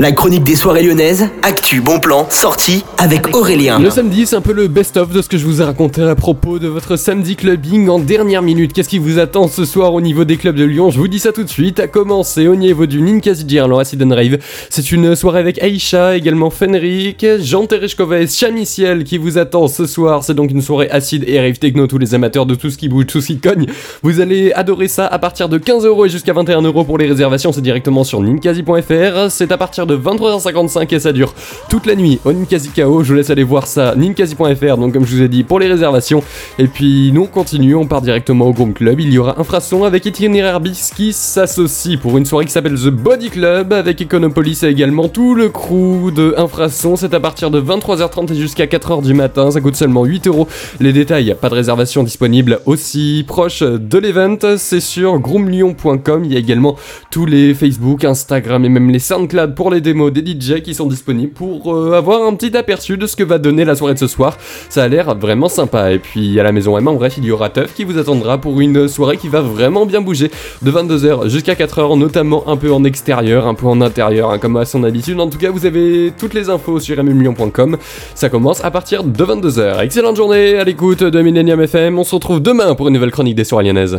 La chronique des soirées lyonnaises, actu, bon plan, sortie avec Aurélien. Le samedi, c'est un peu le best-of de ce que je vous ai raconté à propos de votre samedi clubbing en dernière minute. Qu'est-ce qui vous attend ce soir au niveau des clubs de Lyon? Je vous dis ça tout de suite. À commencer au niveau du Ninkasi Girl Acid and Rave. C'est une soirée avec Aisha, également Fenrik, Jean Tereshkova et Chamiciel qui vous attend ce soir. C'est donc une soirée acide et rave techno. Tous les amateurs de tout ce qui bouge, tout ce qui cogne. Vous allez adorer ça à partir de 15€ et jusqu'à 21€ pour les réservations. C'est directement sur ninkasi.fr. C'est à partir de de 23h55 et ça dure toute la nuit au Ninkasi KO. Je vous laisse aller voir ça, ninkasi.fr, donc comme je vous ai dit, pour les réservations. Et puis nous on continue, on part directement au Groom Club. Il y aura Infrason avec Itinéraire Bis qui s'associe pour une soirée qui s'appelle The Body Club avec Econopolis et également tout le crew de Infrason. C'est à partir de 23h30 et jusqu'à 4h du matin. Ça coûte seulement 8 euros. Les détails, pas de réservation disponible aussi proche de l'event. C'est sur groomlyon.com. Il y a également tous les Facebook, Instagram et même les SoundCloud pour les démos des DJ qui sont disponibles pour euh, avoir un petit aperçu de ce que va donner la soirée de ce soir. Ça a l'air vraiment sympa. Et puis à la maison Emma, en bref, il y aura Teuf qui vous attendra pour une soirée qui va vraiment bien bouger de 22h jusqu'à 4h, notamment un peu en extérieur, un peu en intérieur, hein, comme à son habitude. En tout cas, vous avez toutes les infos sur mmlyon.com. Ça commence à partir de 22h. Excellente journée à l'écoute de Millennium FM. On se retrouve demain pour une nouvelle chronique des soirées lyonnaises.